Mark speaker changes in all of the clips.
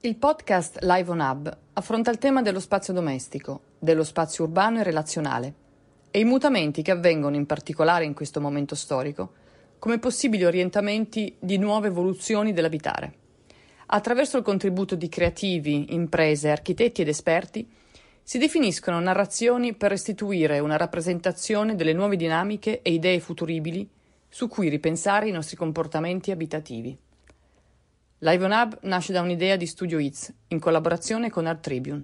Speaker 1: Il podcast Live on Hub affronta il tema dello spazio domestico, dello spazio urbano e relazionale e i mutamenti che avvengono in particolare in questo momento storico come possibili orientamenti di nuove evoluzioni dell'abitare. Attraverso il contributo di creativi, imprese, architetti ed esperti si definiscono narrazioni per restituire una rappresentazione delle nuove dinamiche e idee futuribili su cui ripensare i nostri comportamenti abitativi. Live on Hub nasce da un'idea di Studio It's in collaborazione con Art Tribune.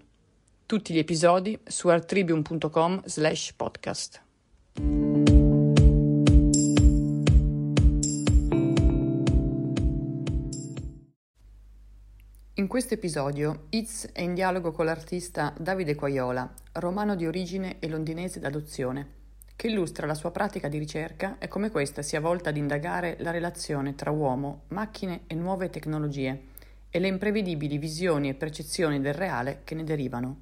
Speaker 1: Tutti gli episodi su arttribune.com slash podcast. In questo episodio Itz è in dialogo con l'artista Davide Quaiola, romano di origine e londinese d'adozione che illustra la sua pratica di ricerca e come questa sia volta ad indagare la relazione tra uomo, macchine e nuove tecnologie e le imprevedibili visioni e percezioni del reale che ne derivano.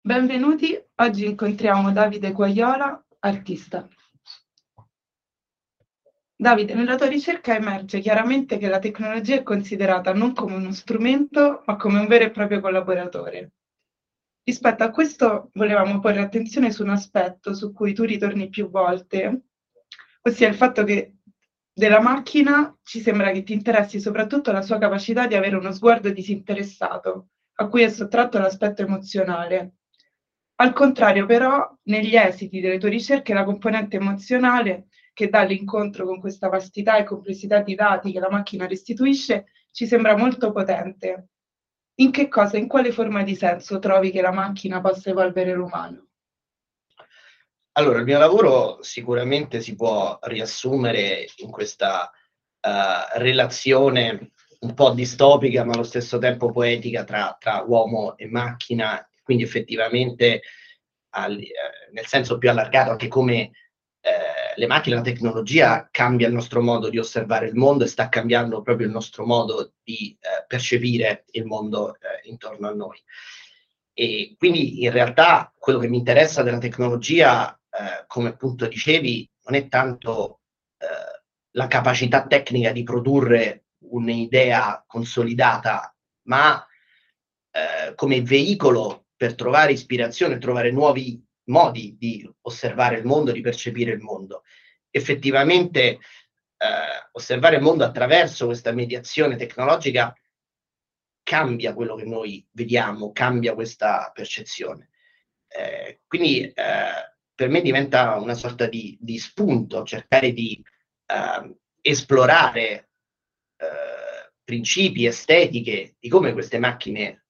Speaker 2: Benvenuti, oggi incontriamo Davide Quagliola, artista. Davide, nella tua ricerca emerge chiaramente che la tecnologia è considerata non come uno strumento, ma come un vero e proprio collaboratore. Rispetto a questo volevamo porre attenzione su un aspetto su cui tu ritorni più volte, ossia il fatto che della macchina ci sembra che ti interessi soprattutto la sua capacità di avere uno sguardo disinteressato, a cui è sottratto l'aspetto emozionale. Al contrario, però, negli esiti delle tue ricerche la componente emozionale che dà l'incontro con questa vastità e complessità di dati che la macchina restituisce, ci sembra molto potente. In che cosa, in quale forma di senso trovi che la macchina possa evolvere l'umano?
Speaker 3: Allora, il mio lavoro sicuramente si può riassumere in questa uh, relazione un po' distopica, ma allo stesso tempo poetica tra, tra uomo e macchina, quindi effettivamente al, eh, nel senso più allargato anche come eh, le macchine, la tecnologia cambia il nostro modo di osservare il mondo e sta cambiando proprio il nostro modo di eh, percepire il mondo eh, intorno a noi. E quindi in realtà quello che mi interessa della tecnologia, eh, come appunto dicevi, non è tanto eh, la capacità tecnica di produrre un'idea consolidata, ma come veicolo per trovare ispirazione, trovare nuovi modi di osservare il mondo, di percepire il mondo. Effettivamente eh, osservare il mondo attraverso questa mediazione tecnologica cambia quello che noi vediamo, cambia questa percezione. Eh, quindi eh, per me diventa una sorta di, di spunto cercare di eh, esplorare eh, principi, estetiche di come queste macchine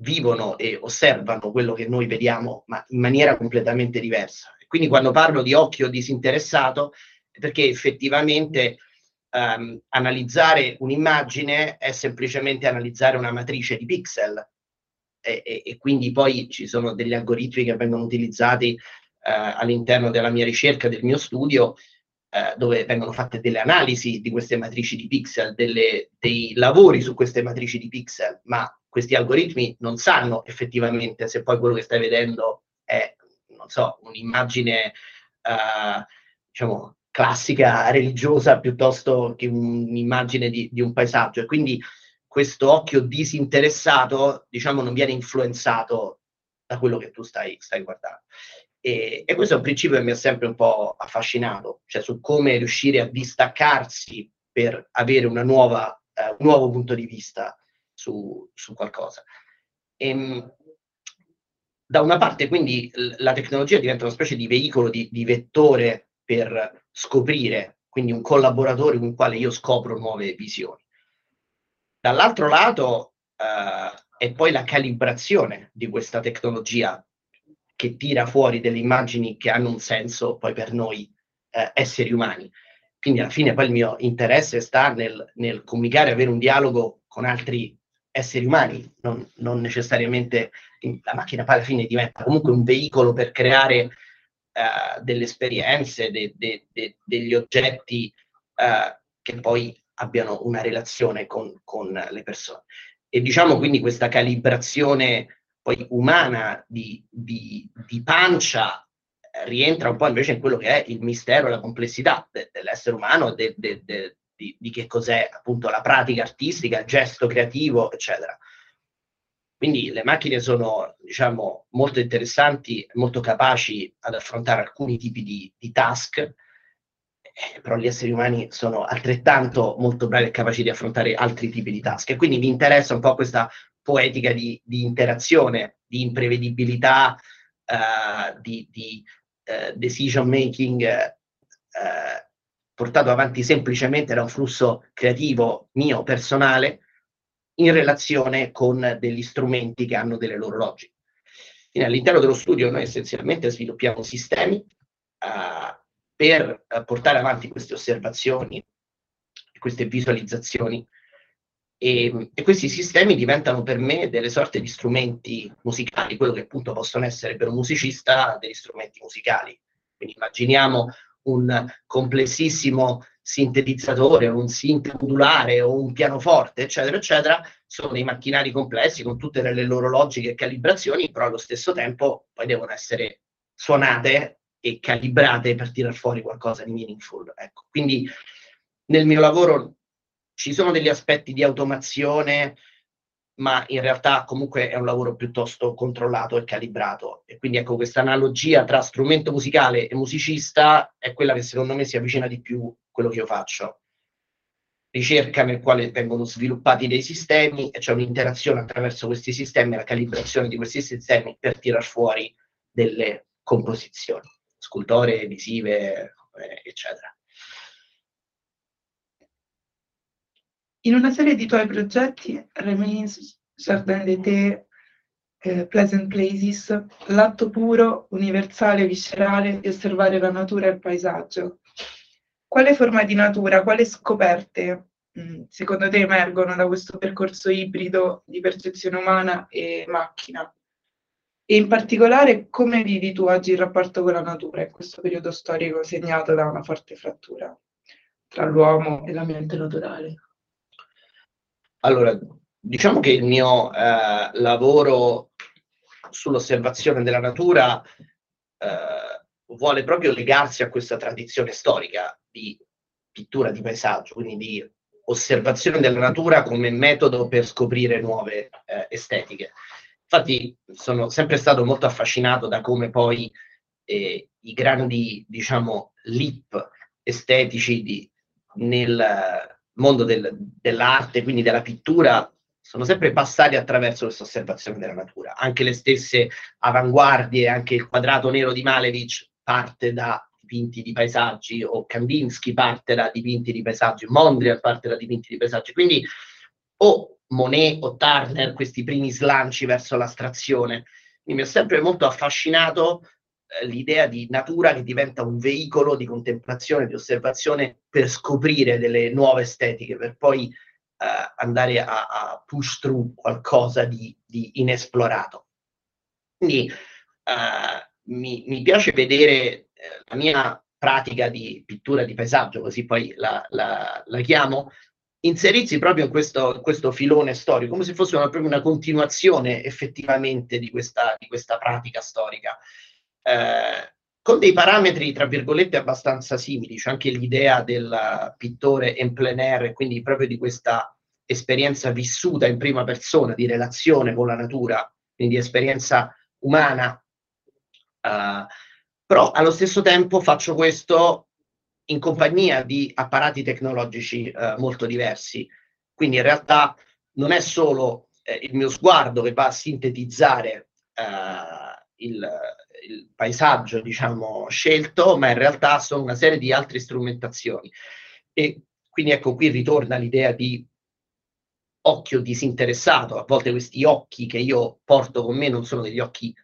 Speaker 3: vivono e osservano quello che noi vediamo, ma in maniera completamente diversa. Quindi quando parlo di occhio disinteressato, perché effettivamente um, analizzare un'immagine è semplicemente analizzare una matrice di pixel e, e, e quindi poi ci sono degli algoritmi che vengono utilizzati uh, all'interno della mia ricerca, del mio studio, uh, dove vengono fatte delle analisi di queste matrici di pixel, delle, dei lavori su queste matrici di pixel, ma questi algoritmi non sanno effettivamente se poi quello che stai vedendo è, non so, un'immagine, uh, diciamo, classica, religiosa, piuttosto che un'immagine di, di un paesaggio. E quindi questo occhio disinteressato, diciamo, non viene influenzato da quello che tu stai, stai guardando. E, e, questo è un principio che mi ha sempre un po' affascinato, cioè su come riuscire a distaccarsi per avere nuova, eh, un nuovo punto di vista su, su qualcosa. E, ehm, da una parte quindi la tecnologia diventa una specie di veicolo, di, di vettore per scoprire, quindi un collaboratore con il quale io scopro nuove visioni. Dall'altro lato eh, è poi la calibrazione di questa tecnologia che tira fuori delle immagini che hanno un senso poi per noi eh, esseri umani. Quindi alla fine poi il mio interesse sta nel, nel comunicare, avere un dialogo con altri esseri umani, non, non necessariamente la macchina poi alla fine diventa comunque un veicolo per creare uh, delle esperienze, de, de, de, degli oggetti uh, che poi abbiano una relazione con, con, le persone. E diciamo quindi questa calibrazione poi umana di, di, di pancia eh, rientra un po' invece in quello che è il mistero e la complessità de, dell'essere umano, de, de, di, di, che cos'è appunto la pratica artistica, il gesto creativo, eccetera. Quindi le macchine sono, diciamo, molto interessanti, molto capaci ad affrontare alcuni tipi di, di task, eh, però gli esseri umani sono altrettanto molto bravi e capaci di affrontare altri tipi di task. E quindi mi interessa un po' questa poetica di, di interazione, di imprevedibilità, uh, di, di uh, decision making uh, portato avanti semplicemente da un flusso creativo mio personale in relazione con degli strumenti che hanno delle loro logiche. Quindi all'interno dello studio noi essenzialmente sviluppiamo sistemi per portare avanti queste osservazioni, queste visualizzazioni e, e, questi sistemi diventano per me delle sorte di strumenti musicali, quello che appunto possono essere per un musicista degli strumenti musicali. Quindi immaginiamo un complessissimo sintetizzatore, un synth modulare o un pianoforte, eccetera, eccetera, sono dei macchinari complessi con tutte le loro logiche e calibrazioni, però allo stesso tempo poi devono essere suonate e calibrate per tirar fuori qualcosa di meaningful. Ecco. Quindi nel mio lavoro ci sono degli aspetti di automazione ma in realtà comunque è un lavoro piuttosto controllato e calibrato. E quindi ecco, questa analogia tra strumento musicale e musicista è quella che secondo me si avvicina di più a quello che io faccio. Ricerca nel quale vengono sviluppati dei sistemi e c'è un'interazione attraverso questi sistemi, la calibrazione di questi sistemi per tirar fuori delle composizioni scultoree, visive, eh, eccetera.
Speaker 2: In una serie di tuoi progetti, Remains, Jardin d'été, eh, Pleasant Places, l'atto puro, universale, viscerale di osservare la natura e il paesaggio. Quale forma di natura, quale scoperte mm, secondo te emergono da questo percorso ibrido di percezione umana e macchina? E in particolare come vivi tu oggi il rapporto con la natura in questo periodo storico segnato da una forte frattura tra l'uomo e l'ambiente naturale?
Speaker 3: Allora, diciamo che il mio eh, lavoro sull'osservazione della natura eh, vuole proprio legarsi a questa tradizione storica di pittura di paesaggio, quindi di osservazione della natura come metodo per scoprire nuove eh, estetiche. Infatti sono sempre stato molto affascinato da come poi eh, i grandi, diciamo, leap estetici di, nel, mondo del, dell'arte, quindi della pittura, sono sempre passati attraverso questa osservazione della natura. Anche le stesse avanguardie, anche il quadrato nero di Malevich parte da dipinti di paesaggi, o Kandinsky parte da dipinti di paesaggi, Mondrian parte da dipinti di paesaggi. Quindi o Monet o Turner, questi primi slanci verso l'astrazione. mi ha sempre molto affascinato l'idea di natura che diventa un veicolo di contemplazione, di osservazione per scoprire delle nuove estetiche, per poi eh, andare a, a, push through qualcosa di, di inesplorato. Quindi eh, mi, mi, piace vedere eh, la mia pratica di pittura di paesaggio, così poi la, la, la chiamo, inserirsi proprio in questo, in questo, filone storico, come se fosse una, proprio una continuazione effettivamente di questa, di questa pratica storica. Eh, con dei parametri, tra virgolette, abbastanza simili. C'è anche l'idea del pittore en plein air, quindi proprio di questa esperienza vissuta in prima persona, di relazione con la natura, quindi di esperienza umana. Uh, però allo stesso tempo faccio questo in compagnia di apparati tecnologici uh, molto diversi. Quindi in realtà non è solo eh, il mio sguardo che va a sintetizzare uh, il, il paesaggio diciamo, scelto, ma in realtà sono una serie di altre strumentazioni. E quindi ecco qui ritorna l'idea di occhio disinteressato. A volte questi occhi che io porto con me non sono degli occhi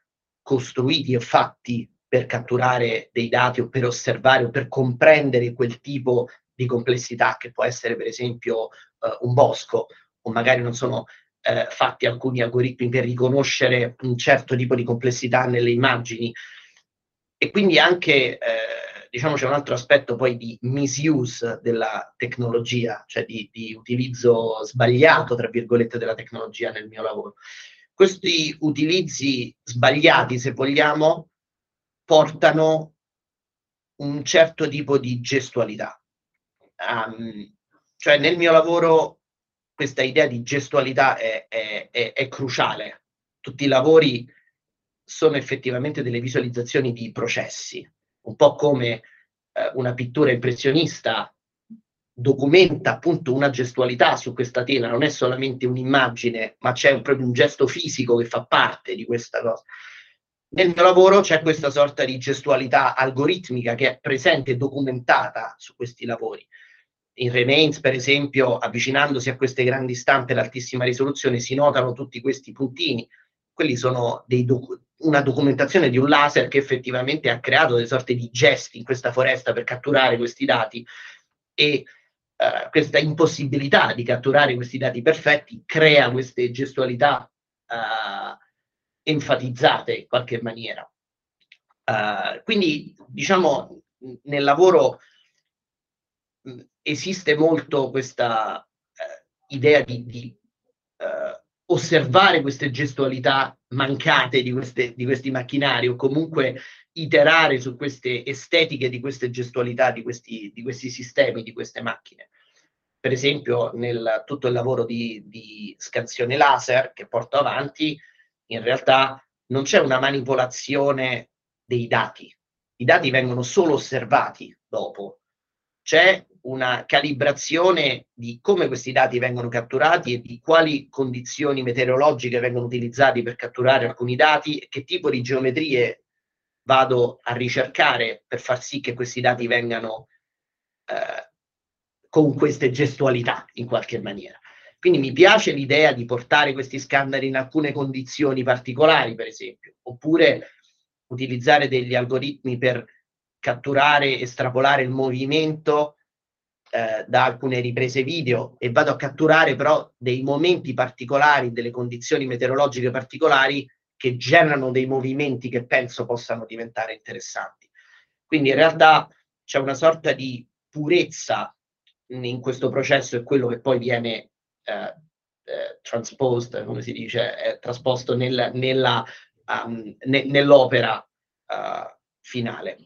Speaker 3: costruiti e fatti per catturare dei dati o per osservare o per comprendere quel tipo di complessità che può essere per esempio eh, un bosco o magari non sono eh, fatti alcuni algoritmi per riconoscere un certo tipo di complessità nelle immagini e quindi anche eh, diciamo c'è un altro aspetto poi di misuse della tecnologia, cioè di, di utilizzo sbagliato tra virgolette della tecnologia nel mio lavoro. Questi utilizzi sbagliati, se vogliamo, portano un certo tipo di gestualità. Um, cioè nel mio lavoro questa idea di gestualità è, è, è, è, cruciale. Tutti i lavori sono effettivamente delle visualizzazioni di processi, un po' come eh, una pittura impressionista documenta appunto una gestualità su questa tela, non è solamente un'immagine, ma c'è un, proprio un gesto fisico che fa parte di questa cosa. Nel mio lavoro c'è questa sorta di gestualità algoritmica che è presente e documentata su questi lavori. In Remains, per esempio, avvicinandosi a queste grandi stampe ad altissima risoluzione, si notano tutti questi puntini. Quelli sono docu- una documentazione di un laser che effettivamente ha creato delle sorte di gesti in questa foresta per catturare questi dati e uh, questa impossibilità di catturare questi dati perfetti crea queste gestualità uh, enfatizzate in qualche maniera. Uh, quindi, diciamo, nel lavoro esiste molto questa uh, idea di, di uh, osservare queste gestualità mancate di, queste, di questi macchinari o comunque iterare su queste estetiche di queste gestualità, di questi, di questi sistemi, di queste macchine. Per esempio, nel tutto il lavoro di, di scansione laser che porto avanti, in realtà non c'è una manipolazione dei dati. I dati vengono solo osservati dopo. C'è una calibrazione di come questi dati vengono catturati e di quali condizioni meteorologiche vengono utilizzate per catturare alcuni dati e che tipo di geometrie vado a ricercare per far sì che questi dati vengano eh, con queste gestualità in qualche maniera. Quindi mi piace l'idea di portare questi scanner in alcune condizioni particolari, per esempio, oppure utilizzare degli algoritmi per catturare, estrapolare il movimento eh, da alcune riprese video e vado a catturare però dei momenti particolari, delle condizioni meteorologiche particolari che generano dei movimenti che penso possano diventare interessanti. Quindi in realtà c'è una sorta di purezza in questo processo e quello che poi viene eh, eh, transposed, come si dice, è trasposto nel, nella, um, ne, nell'opera uh, finale.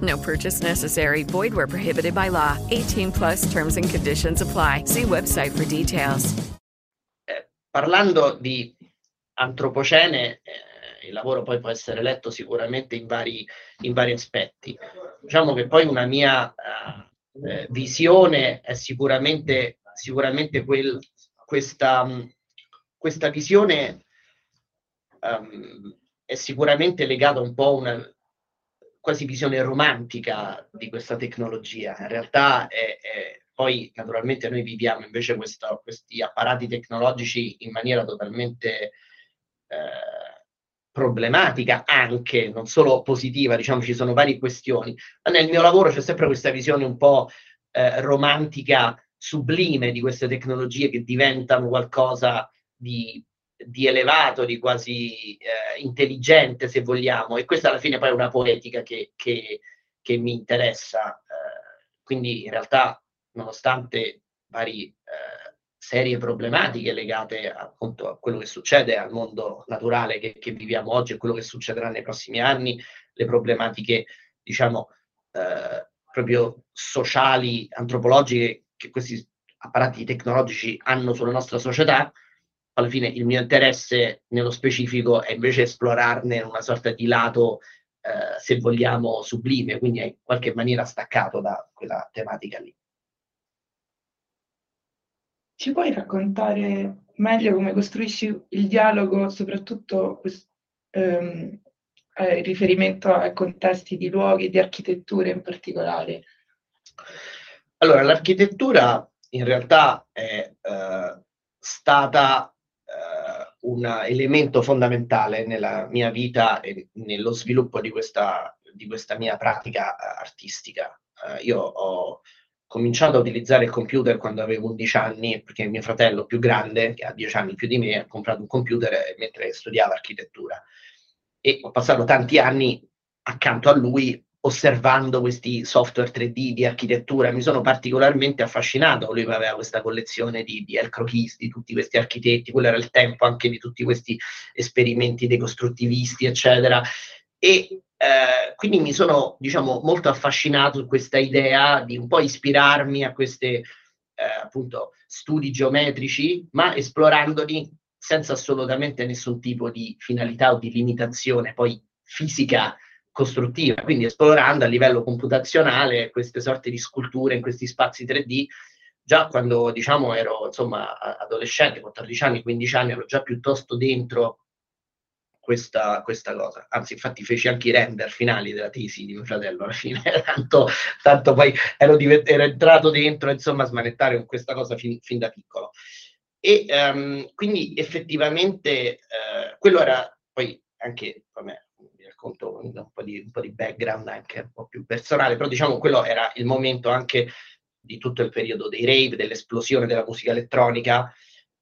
Speaker 4: No purchase necessary. Void where prohibited by law. 18 plus terms and conditions apply. See website for details.
Speaker 3: Eh, parlando di antropocene, eh, il lavoro poi può essere letto sicuramente in vari, in vari aspetti. Diciamo che poi una mia eh, visione è sicuramente, sicuramente quel, questa, questa visione um, è sicuramente legato un po' a una quasi visione romantica di questa tecnologia. In realtà è, è, poi naturalmente noi viviamo invece questo, questi apparati tecnologici in maniera totalmente eh, problematica, anche non solo positiva, diciamo ci sono varie questioni. Ma nel mio lavoro c'è sempre questa visione un po' eh, romantica, sublime di queste tecnologie che diventano qualcosa di di elevato, di quasi eh, intelligente, se vogliamo, e questa alla fine poi è una poetica che, che, che mi interessa. Eh, quindi in realtà, nonostante varie eh, serie problematiche legate appunto a quello che succede al mondo naturale che, che, viviamo oggi e quello che succederà nei prossimi anni, le problematiche, diciamo, eh, proprio sociali, antropologiche che questi apparati tecnologici hanno sulla nostra società, alla fine il mio interesse nello specifico è invece esplorarne una sorta di lato eh, se vogliamo, sublime, quindi in qualche maniera staccato da quella tematica lì.
Speaker 2: Ci puoi raccontare meglio come costruisci il dialogo, soprattutto ehm, in riferimento ai contesti di luoghi, di architetture in particolare?
Speaker 3: Allora, l'architettura in realtà è eh, stata eh, un elemento fondamentale nella mia vita e nello sviluppo di questa, di questa mia pratica eh, artistica. Eh, io ho cominciato a utilizzare il computer quando avevo 11 anni, perché mio fratello più grande, che ha 10 anni più di me, ha comprato un computer mentre studiava architettura. E ho passato tanti anni accanto a lui osservando questi software 3D di architettura, mi sono particolarmente affascinato. Lui aveva questa collezione di, di El Croquis, di tutti questi architetti, quello era il tempo anche di tutti questi esperimenti decostruttivisti, eccetera. E eh, quindi mi sono, diciamo, molto affascinato su questa idea di un po' ispirarmi a questi eh, appunto studi geometrici, ma esplorandoli senza assolutamente nessun tipo di finalità o di limitazione poi fisica costruttiva, quindi esplorando a livello computazionale queste sorte di sculture in questi spazi 3D. Già quando diciamo ero insomma adolescente, 14 anni, 15 anni, ero già piuttosto dentro questa, questa, cosa. Anzi, infatti, feci anche i render finali della tesi di mio fratello alla fine, tanto, tanto poi ero, divent- ero, entrato dentro, insomma, a smanettare con questa cosa fin, fin da piccolo. E um, quindi effettivamente uh, quello era poi anche, vi racconto un po, di, un po' di background anche un po' più personale, però diciamo quello era il momento anche di tutto il periodo dei rave, dell'esplosione della musica elettronica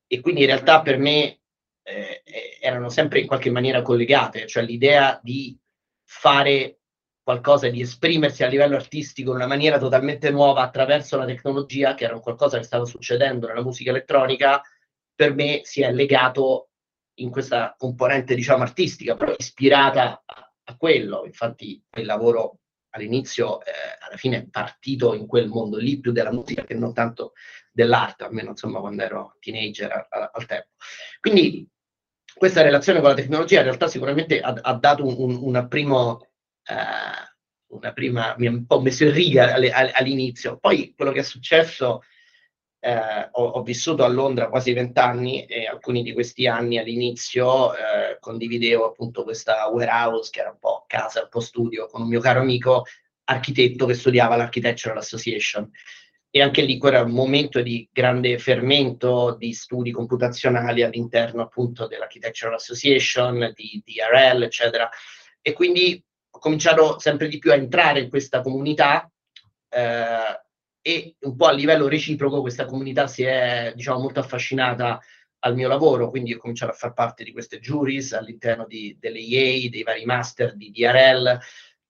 Speaker 3: e quindi in realtà per me eh, erano sempre in qualche maniera collegate, cioè l'idea di fare qualcosa, di esprimersi a livello artistico in una maniera totalmente nuova attraverso la tecnologia, che era un qualcosa che stava succedendo nella musica elettronica, per me si è legato in questa componente, diciamo, artistica, però ispirata a, a quello. Infatti il lavoro all'inizio, eh, alla fine è partito in quel mondo lì, più della musica che non tanto dell'arte, almeno insomma quando ero teenager a, a, al tempo. Quindi questa relazione con la tecnologia in realtà sicuramente ha, ha dato un, un, una, primo, eh, una prima, mi ha un po' messo in riga all'inizio. Poi quello che è successo, eh, ho, ho, vissuto a Londra quasi vent'anni e alcuni di questi anni all'inizio eh, condividevo appunto questa warehouse che era un po' casa, un po' studio con un mio caro amico architetto che studiava l'Architectural Association e anche lì era un momento di grande fermento di studi computazionali all'interno appunto dell'Architectural Association, di DRL, eccetera. E quindi ho cominciato sempre di più a entrare in questa comunità eh, e un po' a livello reciproco questa comunità si è, diciamo, molto affascinata al mio lavoro, quindi ho cominciato a far parte di queste juries all'interno di, delle EA, dei vari master di DRL.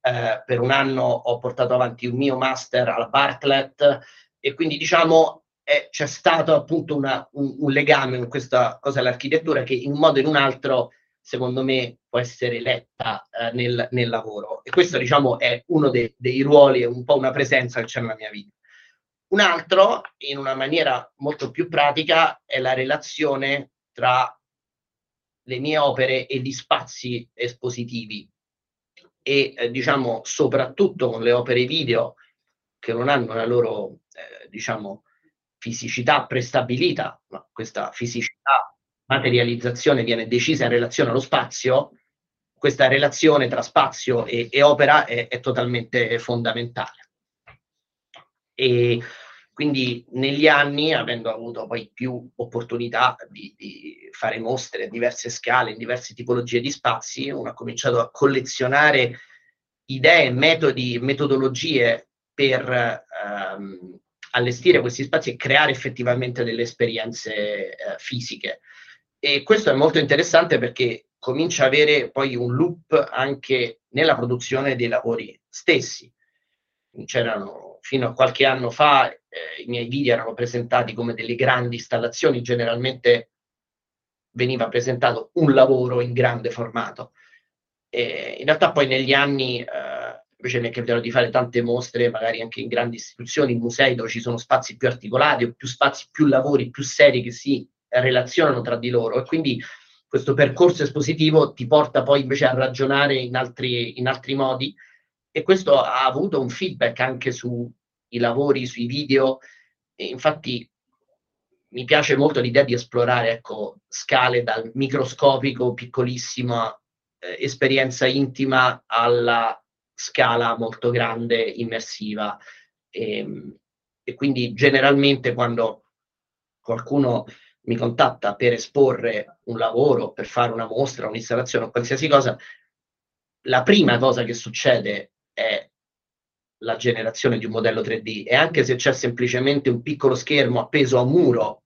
Speaker 3: Eh, per un anno ho portato avanti un mio master alla Bartlett, e quindi diciamo eh, c'è stato appunto una, un, un, legame con questa cosa dell'architettura che in un modo o in un altro secondo me può essere letta eh, nel, nel, lavoro e questo diciamo è uno de, dei ruoli, è un po' una presenza che c'è nella mia vita. Un altro, in una maniera molto più pratica, è la relazione tra le mie opere e gli spazi espositivi e eh, diciamo soprattutto con le opere video che non hanno la loro eh, diciamo, fisicità prestabilita, ma questa fisicità, materializzazione viene decisa in relazione allo spazio, questa relazione tra spazio e, e opera è, è, totalmente fondamentale. E quindi negli anni, avendo avuto poi più opportunità di, di fare mostre a diverse scale, in diverse tipologie di spazi, uno ha cominciato a collezionare idee, metodi, metodologie per ehm, allestire questi spazi e creare effettivamente delle esperienze eh, fisiche. E questo è molto interessante perché comincia a avere poi un loop anche nella produzione dei lavori stessi. C'erano fino a qualche anno fa eh, i miei video erano presentati come delle grandi installazioni, generalmente veniva presentato un lavoro in grande formato. E in realtà poi negli anni eh, invece mi è capitato di fare tante mostre, magari anche in grandi istituzioni, in musei dove ci sono spazi più articolati o più spazi, più lavori, più seri che si relazionano tra di loro e quindi questo percorso espositivo ti porta poi invece a ragionare in altri, in altri modi e questo ha avuto un feedback anche sui lavori, sui video. E infatti mi piace molto l'idea di esplorare ecco, scale dal microscopico, piccolissima eh, esperienza intima alla scala molto grande, immersiva. E, ehm, e quindi generalmente quando qualcuno mi contatta per esporre un lavoro, per fare una mostra, un'installazione o qualsiasi cosa, la prima cosa che succede è la generazione di un modello 3D e anche se c'è semplicemente un piccolo schermo appeso a un muro,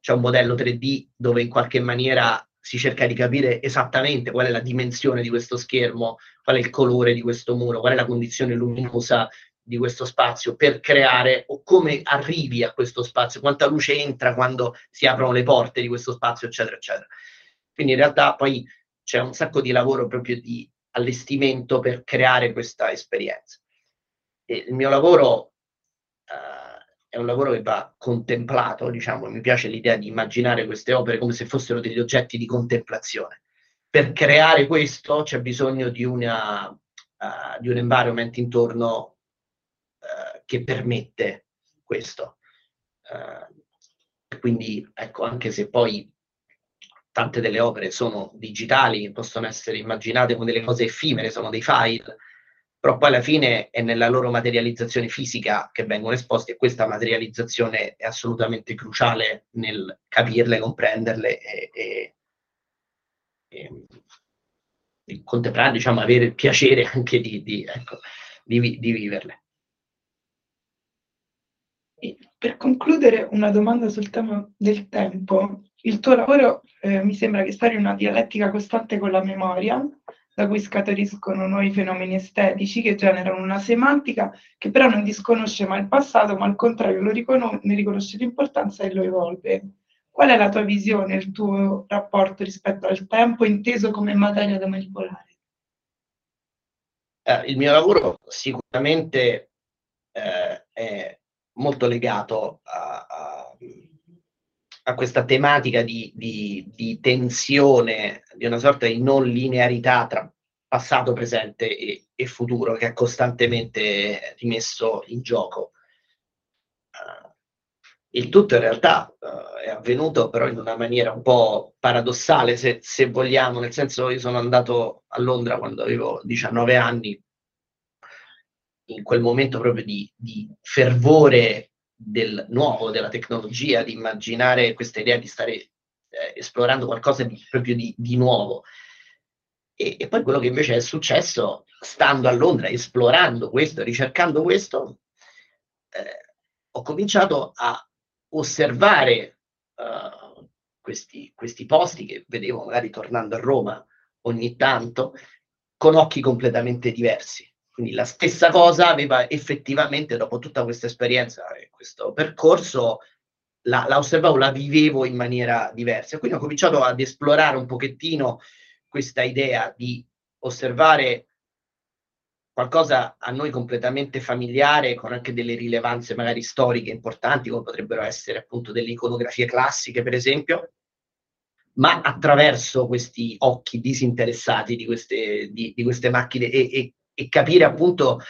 Speaker 3: c'è un modello 3D dove in qualche maniera si cerca di capire esattamente qual è la dimensione di questo schermo, qual è il colore di questo muro, qual è la condizione luminosa di questo spazio per creare o come arrivi a questo spazio, quanta luce entra quando si aprono le porte di questo spazio, eccetera, eccetera. Quindi in realtà poi c'è un sacco di lavoro proprio di allestimento per creare questa esperienza. E il mio lavoro uh, è un lavoro che va contemplato, diciamo, mi piace l'idea di immaginare queste opere come se fossero degli oggetti di contemplazione. Per creare questo c'è bisogno di, una, uh, di un environment intorno che permette questo. Uh, quindi, ecco, anche se poi tante delle opere sono digitali, possono essere immaginate come delle cose effimere, sono dei file, però poi alla fine è nella loro materializzazione fisica che vengono esposti e questa materializzazione è assolutamente cruciale nel capirle, comprenderle e, e, e, contemplare, diciamo, avere il piacere anche di, di, ecco, di, di viverle.
Speaker 2: Per concludere, una domanda sul tema del tempo. Il tuo lavoro eh, mi sembra che sta in una dialettica costante con la memoria, da cui scaturiscono nuovi fenomeni estetici che generano una semantica che però non disconosce mai il passato, ma al contrario riconos- ne riconosce l'importanza e lo evolve. Qual è la tua visione, il tuo rapporto rispetto al tempo inteso come materia da manipolare?
Speaker 3: Eh, il mio lavoro sicuramente eh, è molto legato a, a questa tematica di, di, di, tensione, di una sorta di non linearità tra passato, presente e, e futuro che è costantemente rimesso in gioco. Uh, il tutto in realtà uh, è avvenuto però in una maniera un po' paradossale, se, se vogliamo, nel senso io sono andato a Londra quando avevo 19 anni in quel momento proprio di, di fervore del nuovo, della tecnologia, di immaginare questa idea di stare eh, esplorando qualcosa di, proprio di, di nuovo. E, e, poi quello che invece è successo, stando a Londra, esplorando questo, ricercando questo, eh, ho cominciato a osservare uh, questi, questi posti che vedevo magari tornando a Roma ogni tanto, con occhi completamente diversi. Quindi la stessa cosa aveva effettivamente, dopo tutta questa esperienza e questo percorso, la, la, osservavo, la vivevo in maniera diversa. Quindi ho cominciato ad esplorare un pochettino questa idea di osservare qualcosa a noi completamente familiare, con anche delle rilevanze magari storiche importanti, come potrebbero essere appunto delle iconografie classiche, per esempio, ma attraverso questi occhi disinteressati di queste, di, di queste macchine e, e e capire appunto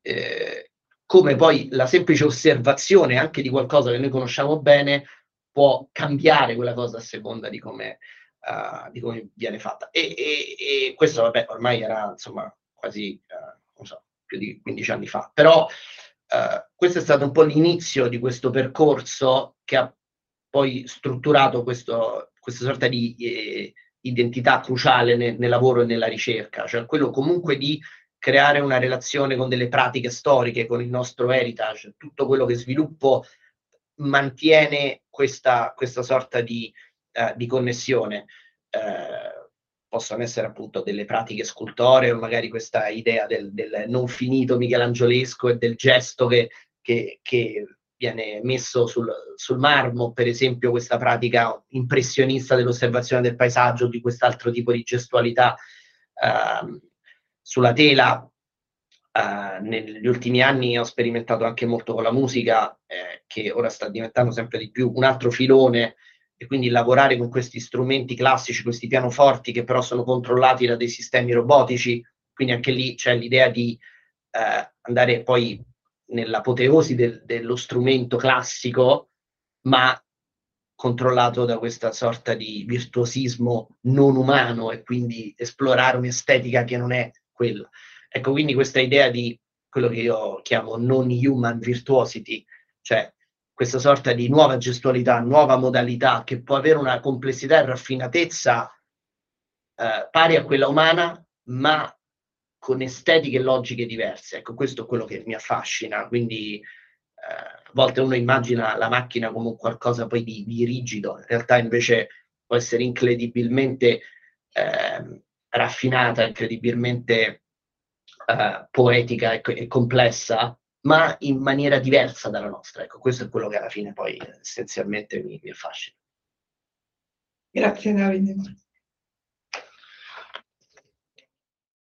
Speaker 3: eh, come poi la semplice osservazione anche di qualcosa che noi conosciamo bene può cambiare quella cosa a seconda di come, uh, di come viene fatta. E, e, e, questo, vabbè, ormai era insomma quasi, uh, non so, più di 15 anni fa, però uh, questo è stato un po' l'inizio di questo percorso che ha poi strutturato questo, questa sorta di eh, identità cruciale nel, nel lavoro e nella ricerca, cioè quello comunque di creare una relazione con delle pratiche storiche, con il nostro heritage, tutto quello che sviluppo mantiene questa, questa sorta di, uh, di connessione. Uh, possono essere appunto delle pratiche scultoree o magari questa idea del, del non finito michelangiolesco e del gesto che, che, che viene messo sul, sul, marmo, per esempio questa pratica impressionista dell'osservazione del paesaggio, di quest'altro tipo di gestualità. Uh, sulla tela. Uh, negli ultimi anni ho sperimentato anche molto con la musica, eh, che ora sta diventando sempre di più un altro filone e quindi lavorare con questi strumenti classici, questi pianoforti che però sono controllati da dei sistemi robotici, quindi anche lì c'è l'idea di eh, andare poi nell'apoteosi del, dello strumento classico, ma controllato da questa sorta di virtuosismo non umano e quindi esplorare un'estetica che non è quella. Ecco, quindi questa idea di quello che io chiamo non human virtuosity, cioè questa sorta di nuova gestualità, nuova modalità che può avere una complessità e raffinatezza eh, pari a quella umana, ma con estetiche e logiche diverse. Ecco, questo è quello che mi affascina. Quindi eh, a volte uno immagina la macchina come un qualcosa poi di, di rigido, in realtà invece può essere incredibilmente eh, raffinata, incredibilmente eh, poetica e, e complessa, ma in maniera diversa dalla nostra. Ecco, questo è quello che alla fine poi essenzialmente mi, mi affascina.
Speaker 2: Grazie Davide.